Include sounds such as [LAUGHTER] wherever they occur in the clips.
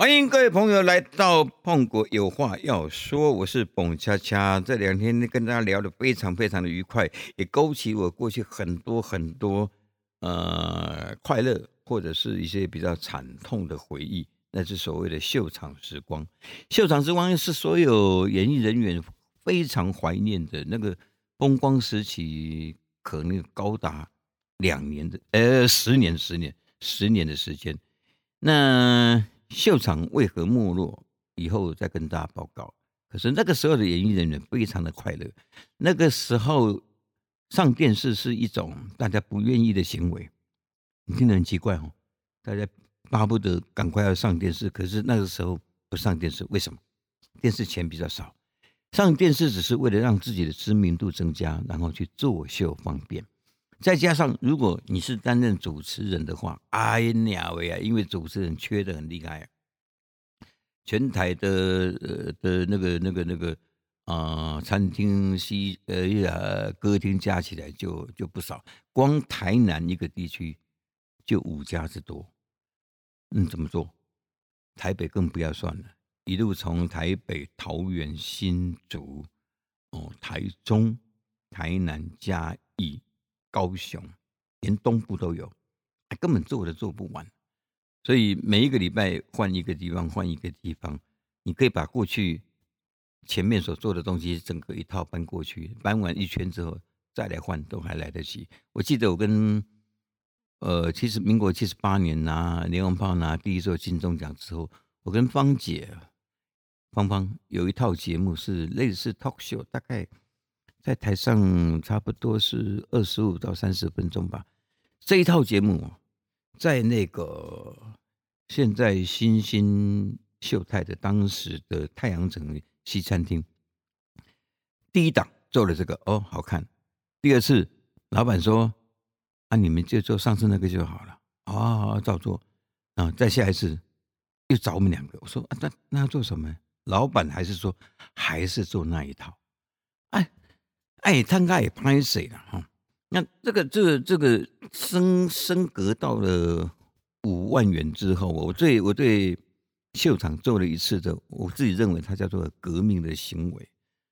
欢迎各位朋友来到碰果有话要说，我是蹦恰恰。这两天跟大家聊得非常非常的愉快，也勾起我过去很多很多呃快乐或者是一些比较惨痛的回忆。那是所谓的秀场时光，秀场时光是所有演艺人员非常怀念的那个风光时期，可能高达两年的呃十年十年十年的时间。那秀场为何没落？以后再跟大家报告。可是那个时候的演艺人员非常的快乐。那个时候上电视是一种大家不愿意的行为，你听得很奇怪哦。大家巴不得赶快要上电视，可是那个时候不上电视，为什么？电视钱比较少，上电视只是为了让自己的知名度增加，然后去作秀方便。再加上，如果你是担任主持人的话，哎呀喂啊，因为主持人缺的很厉害，全台的呃的那个那个那个啊，餐厅、西呃呀歌厅加起来就就不少，光台南一个地区就五家之多。嗯，怎么做？台北更不要算了，一路从台北、桃园、新竹、哦台中、台南、嘉义。高雄，连东部都有，根本做都做不完。所以每一个礼拜换一个地方，换一个地方，你可以把过去前面所做的东西整个一套搬过去，搬完一圈之后再来换，都还来得及。我记得我跟呃，其实民国七十八年拿连环炮拿第一座金钟奖之后，我跟芳姐芳芳有一套节目是类似 talk show，大概。在台上差不多是二十五到三十分钟吧。这一套节目在那个现在新兴秀泰的当时的太阳城西餐厅，第一档做了这个哦，好看。第二次老板说：“啊，你们就做上次那个就好了。”哦，照做。啊，再下一次又找我们两个，我说：“啊那那要做什么？”老板还是说：“还是做那一套。”哎。哎，摊开也拍水了哈。那这个、这个、这个升升格到了五万元之后，我对我对秀场做了一次的，我自己认为它叫做革命的行为。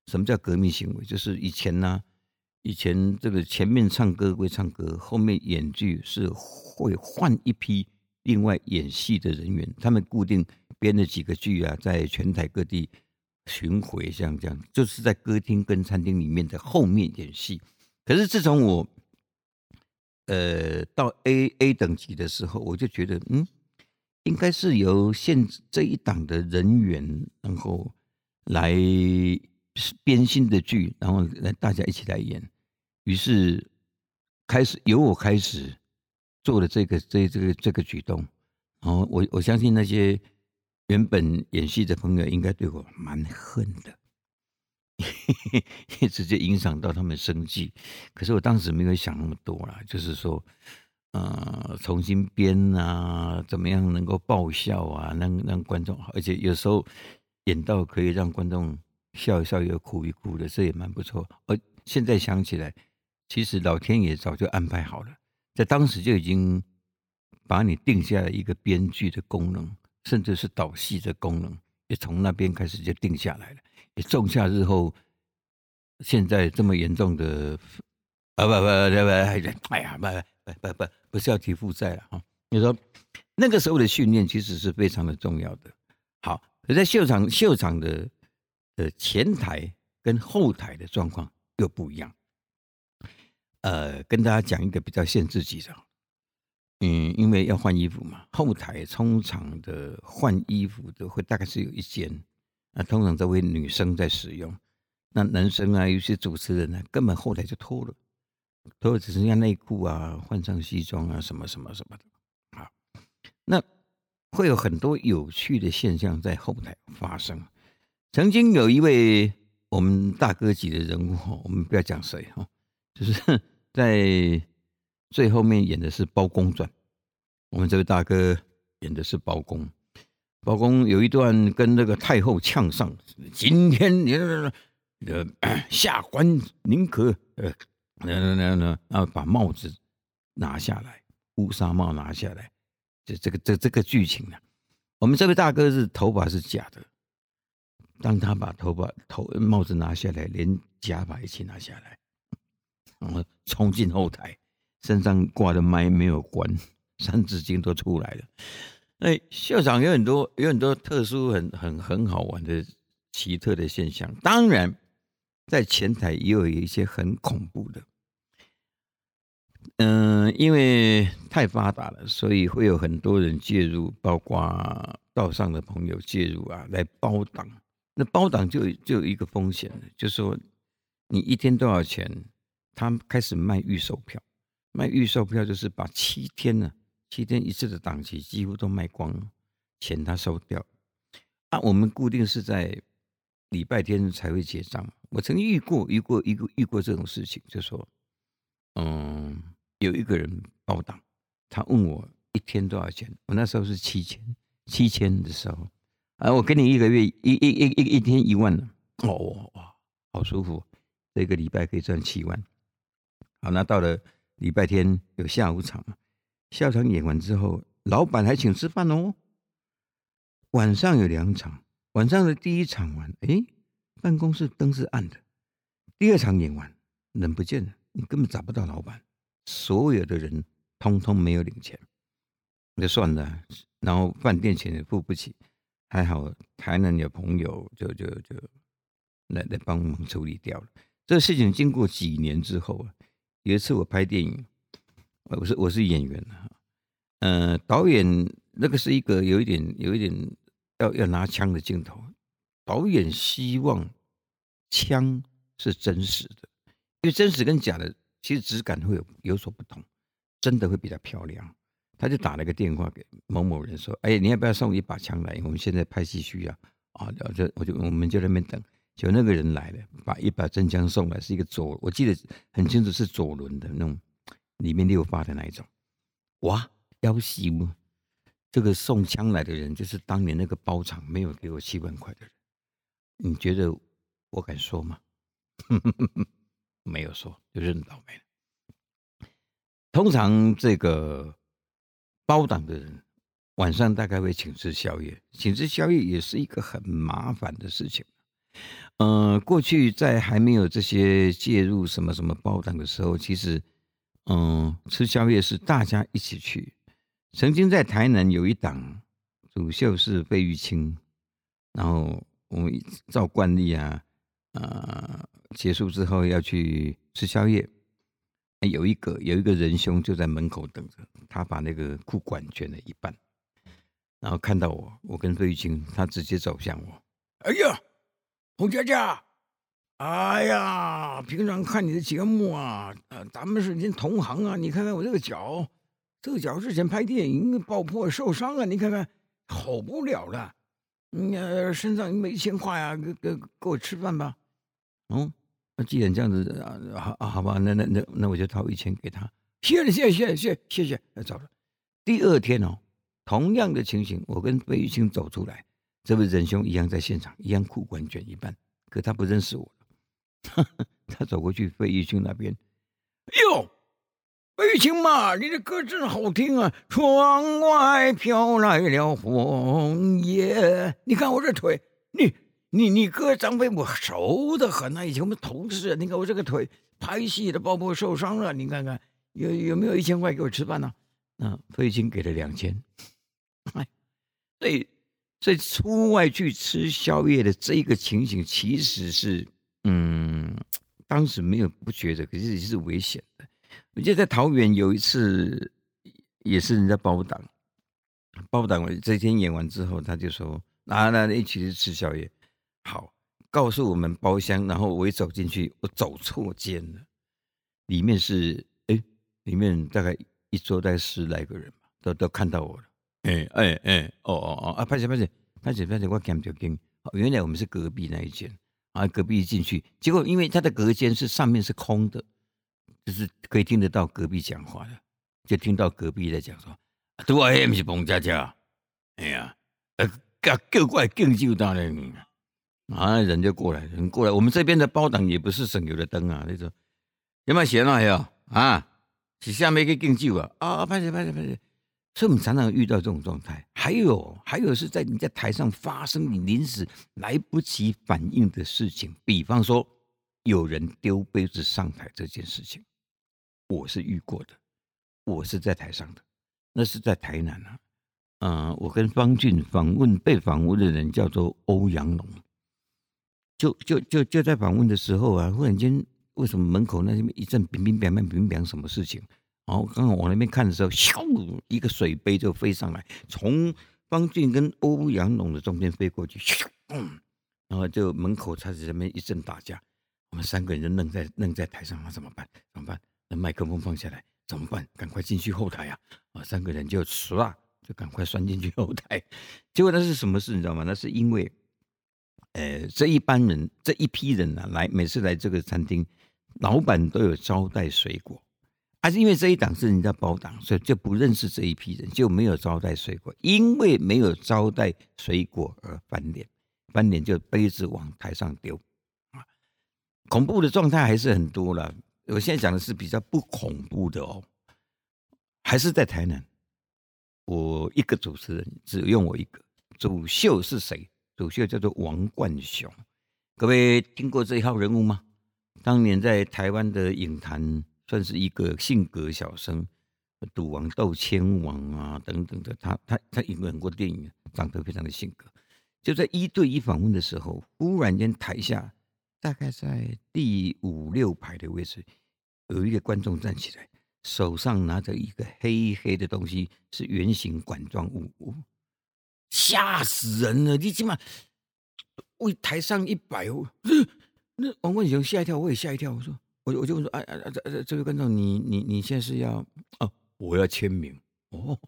什么叫革命行为？就是以前呢，以前这个前面唱歌归唱歌，后面演剧是会换一批另外演戏的人员，他们固定编了几个剧啊，在全台各地。巡回像这样，就是在歌厅跟餐厅里面的后面演戏。可是自从我，呃，到 A A 等级的时候，我就觉得，嗯，应该是由现这一档的人员，然后来编新的剧，然后来大家一起来演。于是开始由我开始做了这个这这个这个举动。然后我我相信那些。原本演戏的朋友应该对我蛮恨的，[LAUGHS] 也直接影响到他们生计。可是我当时没有想那么多啦，就是说，呃，重新编啊，怎么样能够爆笑啊，让让观众，而且有时候演到可以让观众笑一笑又哭一哭的，这也蛮不错。而现在想起来，其实老天爷早就安排好了，在当时就已经把你定下了一个编剧的功能。甚至是导戏的功能，也从那边开始就定下来了，也种下日后现在这么严重的啊不不不不，哎呀不不不不不是要提负债了哈。你说那个时候的训练其实是非常的重要的。好，而在秀场秀场的的前台跟后台的状况又不一样。呃，跟大家讲一个比较限制级的。嗯，因为要换衣服嘛，后台通常的换衣服都会大概是有一间，那通常都为女生在使用，那男生啊，有些主持人呢，根本后台就脱了，脱了只剩下内裤啊，换上西装啊，什么什么什么的，好，那会有很多有趣的现象在后台发生。曾经有一位我们大哥级的人物，我们不要讲谁哈，就是 [LAUGHS] 在。最后面演的是包公传，我们这位大哥演的是包公。包公有一段跟那个太后呛上，今天你呃下官宁可呃那那那啊把帽子拿下来，乌纱帽拿下来，这这个这这个剧情呢，我们这位大哥是头发是假的，当他把头发头帽子拿下来，连假发一起拿下来，然后冲进后台，身上挂的麦没有关，[LAUGHS] 三字经都出来了。哎，校长有很多有很多特殊、很很很好玩的奇特的现象。当然，在前台也有一些很恐怖的。嗯，因为太发达了，所以会有很多人介入，包括道上的朋友介入啊，来包档。那包档就就有一个风险就是说你一天多少钱？他开始卖预售票，卖预售票就是把七天呢。七天一次的档期几乎都卖光了，钱他收掉。啊，我们固定是在礼拜天才会结账。我曾经遇过遇过一个遇过这种事情，就说，嗯，有一个人报档，他问我一天多少钱，我那时候是七千，七千的时候，啊，我给你一个月一一一一一天一万，哦哇，好舒服，这个礼拜可以赚七万。好，那到了礼拜天有下午场嘛？下场演完之后，老板还请吃饭哦。晚上有两场，晚上的第一场完，哎，办公室灯是暗的。第二场演完，人不见了，你根本找不到老板，所有的人通通没有领钱，就算了。然后饭店钱也付不起，还好台南有朋友就就就来来帮忙处理掉了。这事情经过几年之后啊，有一次我拍电影。我是我是演员哈，呃，导演那个是一个有一点有一点要要拿枪的镜头，导演希望枪是真实的，因为真实跟假的其实质感会有有所不同，真的会比较漂亮。他就打了个电话给某某人说：“哎，你要不要送一把枪来？我们现在拍戏需要啊。”就我就我们就在那边等，就那个人来了，把一把真枪送来，是一个左，我记得很清楚是左轮的那种。里面六发的那一种，哇，要死吗？这个送枪来的人就是当年那个包场没有给我七万块的人，你觉得我敢说吗？[LAUGHS] 没有说，就认倒霉了。通常这个包档的人晚上大概会请吃宵夜，请吃宵夜也是一个很麻烦的事情。嗯，过去在还没有这些介入什么什么包档的时候，其实。嗯，吃宵夜是大家一起去。曾经在台南有一档主秀是费玉清，然后我们照惯例啊，呃，结束之后要去吃宵夜。有一个有一个仁兄就在门口等着，他把那个裤管卷了一半，然后看到我，我跟费玉清，他直接走向我。哎呀，洪佳佳。哎呀，平常看你的节目啊，呃，咱们是您同行啊。你看看我这个脚，这个脚之前拍电影爆破受伤了，你看看好不了了。嗯，身上没钱花呀，给给给我吃饭吧。嗯，那既然这样子啊，好好吧，那那那那我就掏一千给他。谢谢谢谢谢谢谢。那走了。第二天哦，同样的情形，我跟费玉清走出来，这位仁兄一样在现场，一样裤管卷一半，可他不认识我了。[LAUGHS] 他走过去，费玉清那边，哟，费玉清嘛，你的歌真好听啊！窗外飘来了红叶，你看我这腿，你你你哥张飞我熟的很啊，以前我们同事，你看我这个腿，拍戏的包括受伤了，你看看有有没有一千块给我吃饭呢？啊，费玉清给了两千，哎，对所以出外去吃宵夜的这个情形，其实是。嗯，当时没有不觉得，可是也是危险的。我记得在桃园有一次，也是人家包档，包档这天演完之后，他就说：“来来，一起去吃宵夜。”好，告诉我们包厢，然后我一走进去，我走错间了，里面是哎，里面大概一桌大概十来个人嘛，都都看到我了。哎哎哎，哦哦哦，啊，拍谢拍谢拍谢拍谢，我看就惊，原来我们是隔壁那一间。啊，隔壁一进去，结果因为他的隔间是上面是空的，就是可以听得到隔壁讲话的，就听到隔壁在讲说：“都阿不是彭佳佳，哎呀，呃，各怪更就到那里，啊，人就过来，人过来，我们这边的包档也不是省油的灯啊，那种有没有钱啊？有啊，是下面一个更旧啊，啊，拍谁拍谁拍谁，所以我们常常遇到这种状态。还有，还有是在你在台上发生你临时来不及反应的事情，比方说有人丢杯子上台这件事情，我是遇过的。我是在台上的，那是在台南啊。嗯，我跟方俊访问被访问的人叫做欧阳龙，就就就就在访问的时候啊，忽然间为什么门口那边一阵乒乒乓乓乒乒什么事情？然后刚好往那边看的时候，咻，一个水杯就飞上来，从方俊跟欧阳龙的中间飞过去，咻，然后就门口开始这边一阵打架，我们三个人就愣在愣在台上，那怎么办？怎么办？那麦克风放下来怎么办？赶快进去后台啊！啊，三个人就唰。就赶快钻进去后台，[LAUGHS] 结果那是什么事你知道吗？那是因为，呃，这一班人这一批人呢，来每次来这个餐厅，老板都有招待水果，还是因为这一档是人家包档，所以就不认识这一批人，就没有招待水果。因为没有招待水果而翻脸，翻脸就杯子往台上丢啊！恐怖的状态还是很多了。我现在讲的是比较不恐怖的哦，还是在台南。我一个主持人，只用我一个。主秀是谁？主秀叫做王冠雄。各位听过这一号人物吗？当年在台湾的影坛算是一个性格小生，赌王、斗千王啊等等的。他他他演过很多电影，长得非常的性格。就在一对一访问的时候，忽然间台下大概在第五六排的位置，有一个观众站起来。手上拿着一个黑黑的东西，是圆形管状物，吓死人了！你起码为台上一百，[GASPS] 那王冠雄吓一跳，我也吓一跳。我说，我我就问说，哎哎，这这位观众，你你你现在是要哦，我要签名哦。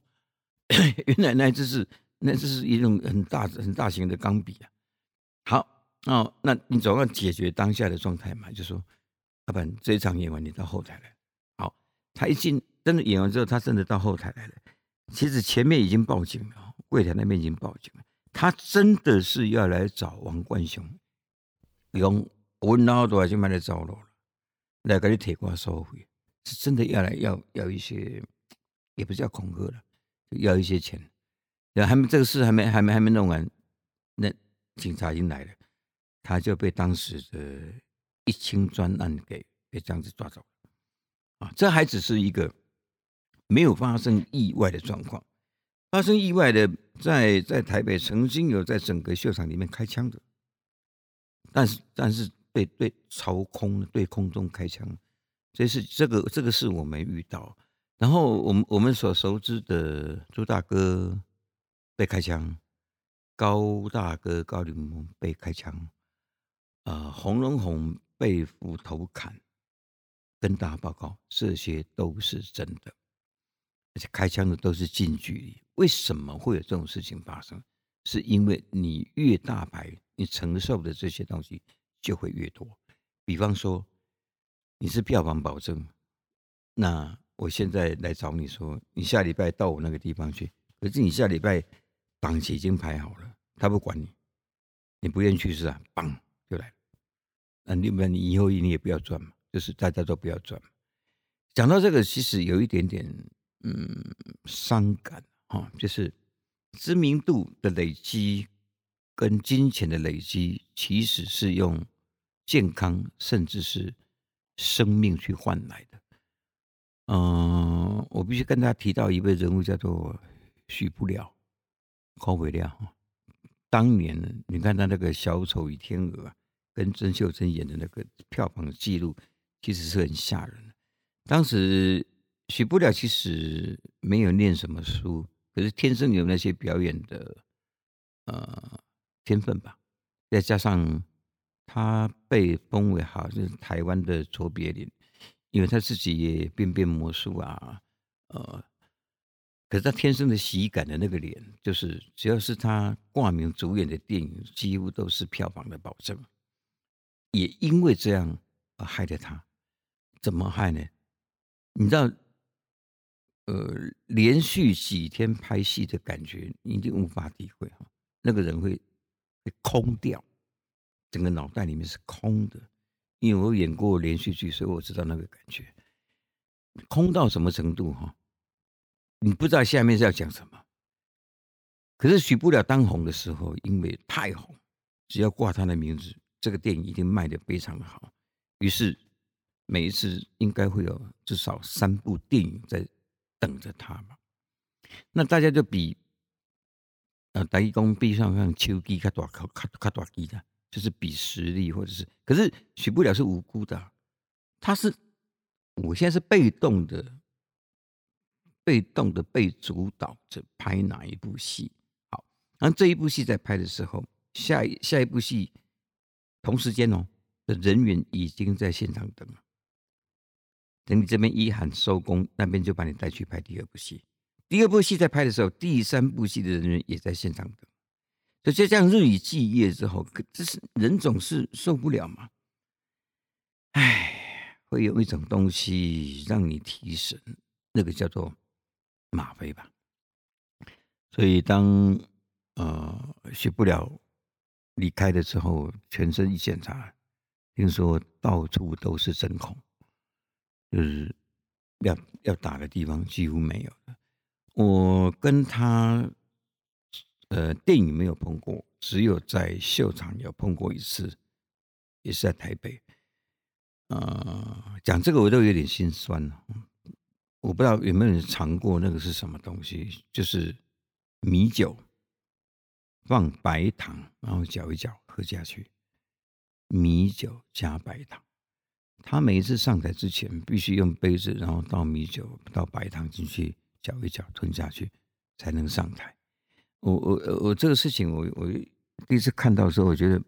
原来那只是那只是一种很大很大型的钢笔啊。好哦，那你总要解决当下的状态嘛，就说，老板这一场演完，你到后台来。好他一进，真的演完之后，他真的到后台来了。其实前面已经报警了，柜台那边已经报警了。他真的是要来找王冠雄，用文老多就买来找了，来给你铁瓜收回，是真的要来要要一些，也不叫恐吓了，要一些钱。然后还没这个事还没还没还没弄完，那警察已经来了，他就被当时的一清专案给给这样子抓走。啊，这还只是一个没有发生意外的状况。发生意外的，在在台北曾经有在整个秀场里面开枪的，但是但是对对朝空对空中开枪，这是这个这个是我没遇到。然后我们我们所熟知的朱大哥被开枪，高大哥高凌风被开枪，啊，洪荣宏被斧头砍。跟大家报告，这些都是真的，而且开枪的都是近距离。为什么会有这种事情发生？是因为你越大牌，你承受的这些东西就会越多。比方说，你是票房保证，那我现在来找你说，你下礼拜到我那个地方去，可是你下礼拜档期已经排好了，他不管你，你不愿意去是啊，嘣就来了。那你们你以后你也不要赚嘛。就是大家都不要赚。讲到这个，其实有一点点嗯伤感哈，就是知名度的累积跟金钱的累积，其实是用健康甚至是生命去换来的。嗯，我必须跟他提到一位人物，叫做许不了，高伟亮。当年你看他那个小丑与天鹅，跟曾秀珍演的那个票房记录。其实是很吓人的。当时许不了其实没有念什么书，可是天生有那些表演的呃天分吧。再加上他被封为好像是台湾的卓别林，因为他自己也变变魔术啊，呃，可是他天生的喜感的那个脸，就是只要是他挂名主演的电影，几乎都是票房的保证。也因为这样而害了他。怎么害呢？你知道，呃，连续几天拍戏的感觉，你一定无法体会哈。那个人会会空掉，整个脑袋里面是空的。因为我演过连续剧，所以我知道那个感觉。空到什么程度哈？你不知道下面是要讲什么。可是许不了当红的时候，因为太红，只要挂他的名字，这个电影一定卖的非常的好。于是每一次应该会有至少三部电影在等着他嘛。那大家就比，呃，大一公闭上像秋鸡卡大卡卡卡大鸡的，就是比实力或者是。可是许不了是无辜的，他是我现在是被动的，被动的被主导着拍哪一部戏。好，然后这一部戏在拍的时候，下一下一部戏同时间哦的人员已经在现场等了，等你这边一喊收工，那边就把你带去拍第二部戏。第二部戏在拍的时候，第三部戏的人员也在现场等，所以就这样日以继夜之后，这是人总是受不了嘛。唉，会有一种东西让你提神，那个叫做吗啡吧。所以当呃学不了离开的时候，全身一检查，听说到处都是针孔，就是要要打的地方几乎没有了。我跟他，呃，电影没有碰过，只有在秀场有碰过一次，也是在台北。呃，讲这个我都有点心酸了。我不知道有没有人尝过那个是什么东西，就是米酒放白糖，然后搅一搅喝下去。米酒加白糖，他每一次上台之前必须用杯子，然后倒米酒、倒白糖进去。搅一搅，吞下去才能上台。我我我这个事情，我我第一次看到的时候，我觉得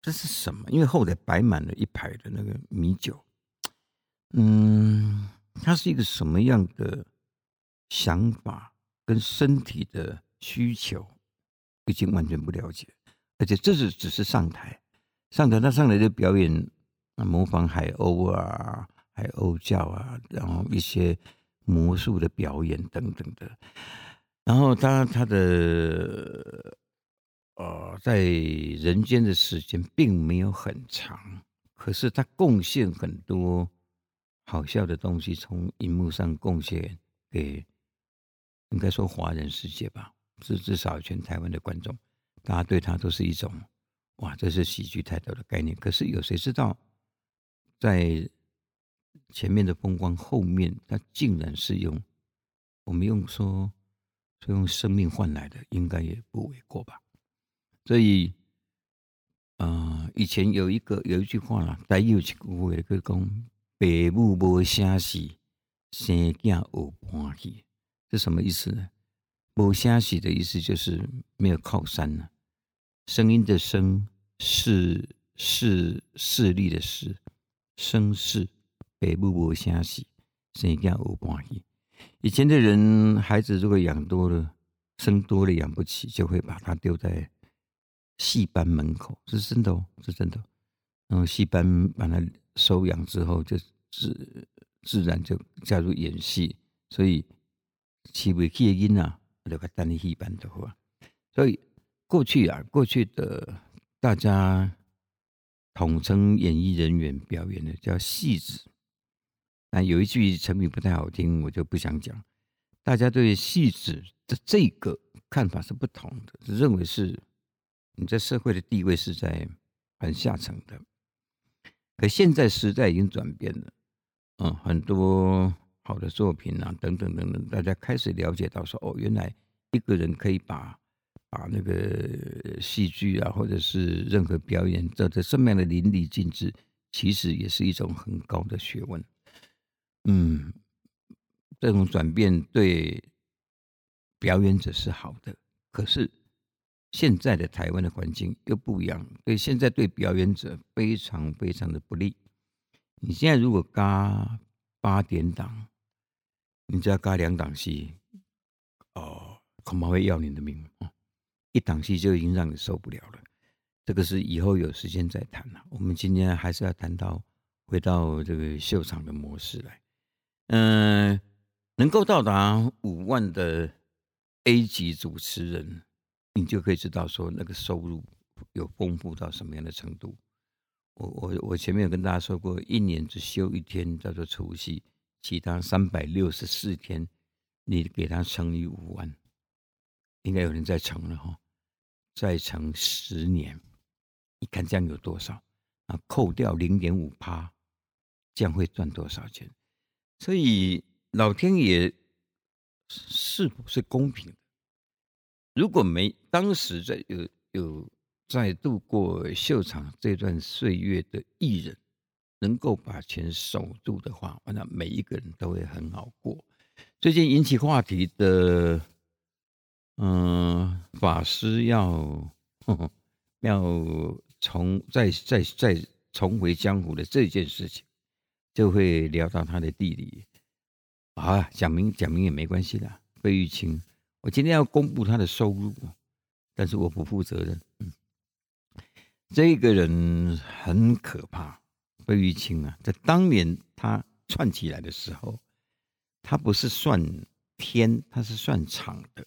这是什么？因为后台摆满了一排的那个米酒，嗯，它是一个什么样的想法跟身体的需求，已经完全不了解。而且这是只是上台，上台他上来的表演，模仿海鸥啊，海鸥叫啊，然后一些。魔术的表演等等的，然后他他的呃在人间的时间并没有很长，可是他贡献很多好笑的东西，从荧幕上贡献给应该说华人世界吧，至至少全台湾的观众，大家对他都是一种哇，这是喜剧抬头的概念。可是有谁知道在？前面的风光，后面他竟然是用我们用说，是用生命换来的，应该也不为过吧。所以，啊，以前有一个有一句话啦，大有一句话叫讲：“父母无声死，生囝有伴去。”是什么意思呢？无声死的意思就是没有靠山了。声音的声是是势力的势，声势。北部无声息，生囝有伴喜。以前的人，孩子如果养多了，生多了养不起，就会把他丢在戏班门口，是真的哦，是真的。然后戏班把他收养之后，就自自然就加入演戏。所以，起不起的囡啊，就个单戏班的话。所以过去啊，过去的大家统称演艺人员表演的叫戏子。那有一句成语不太好听，我就不想讲。大家对戏子的这个看法是不同的，认为是你在社会的地位是在很下层的。可现在时代已经转变了，嗯，很多好的作品啊，等等等等，大家开始了解到说，哦，原来一个人可以把把那个戏剧啊，或者是任何表演做的这么样的淋漓尽致，其实也是一种很高的学问。嗯，这种转变对表演者是好的，可是现在的台湾的环境又不一样，对现在对表演者非常非常的不利。你现在如果嘎八点档，你只要嘎两档戏，哦，恐怕会要你的命哦。一档戏就已经让你受不了了。这个是以后有时间再谈了。我们今天还是要谈到回到这个秀场的模式来。嗯，能够到达五万的 A 级主持人，你就可以知道说那个收入有丰富到什么样的程度。我我我前面有跟大家说过，一年只休一天叫做除夕，其他三百六十四天你给他乘以五万，应该有人在乘了哈，再乘十年，你看这样有多少？啊，扣掉零点五趴，这样会赚多少钱？所以老天爷是不是公平的？如果没当时在有有在度过秀场这段岁月的艺人，能够把钱守住的话，那每一个人都会很好过。最近引起话题的，嗯，法师要要重再再再重回江湖的这件事情，就会聊到他的弟弟啊，讲明讲明也没关系的，费玉清。我今天要公布他的收入，但是我不负责任。嗯，这个人很可怕，费玉清啊，在当年他串起来的时候。他不是算天，他是算场的。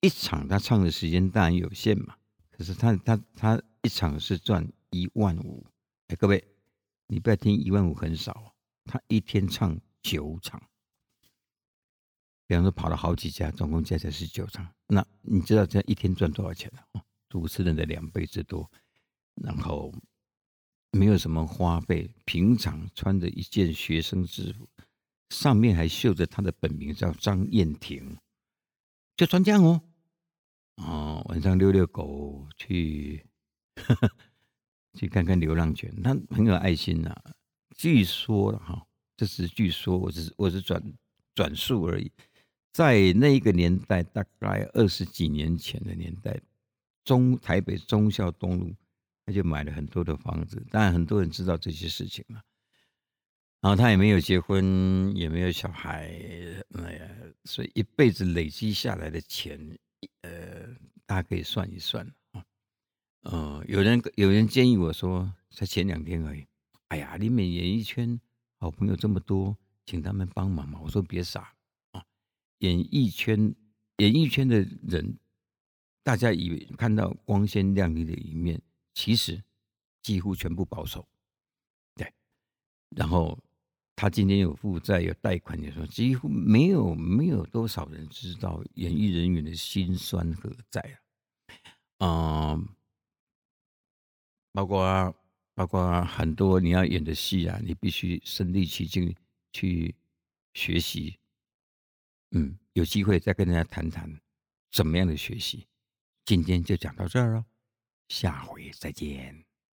一场他唱的时间当然有限嘛，可是他他他一场是赚一万五。哎，各位，你不要听一万五很少，他一天唱九场，比方说跑了好几家，总共加起来是九场。那你知道这一天赚多少钱了？主持人的两倍之多，然后没有什么花费，平常穿着一件学生制服。上面还绣着他的本名叫张燕婷，就穿这样哦。哦，晚上遛遛狗，去去看看流浪犬，他很有爱心呐。据说哈，这是据说，我只是我是转转述而已。在那一个年代，大概二十几年前的年代，中台北忠孝东路，他就买了很多的房子。当然，很多人知道这些事情了。然后他也没有结婚，也没有小孩，哎呀，所以一辈子累积下来的钱，呃，大家可以算一算啊。呃，有人有人建议我说，才前两天而已，哎呀，你们演艺圈好朋友这么多，请他们帮忙嘛。我说别傻啊，演艺圈演艺圈的人，大家以为看到光鲜亮丽的一面，其实几乎全部保守，对，然后。他今天有负债有贷款，你说几乎没有没有多少人知道演艺人员的辛酸何在啊？嗯，包括包括很多你要演的戏啊，你必须身临其境去学习。嗯，有机会再跟大家谈谈怎么样的学习。今天就讲到这儿哦，下回再见。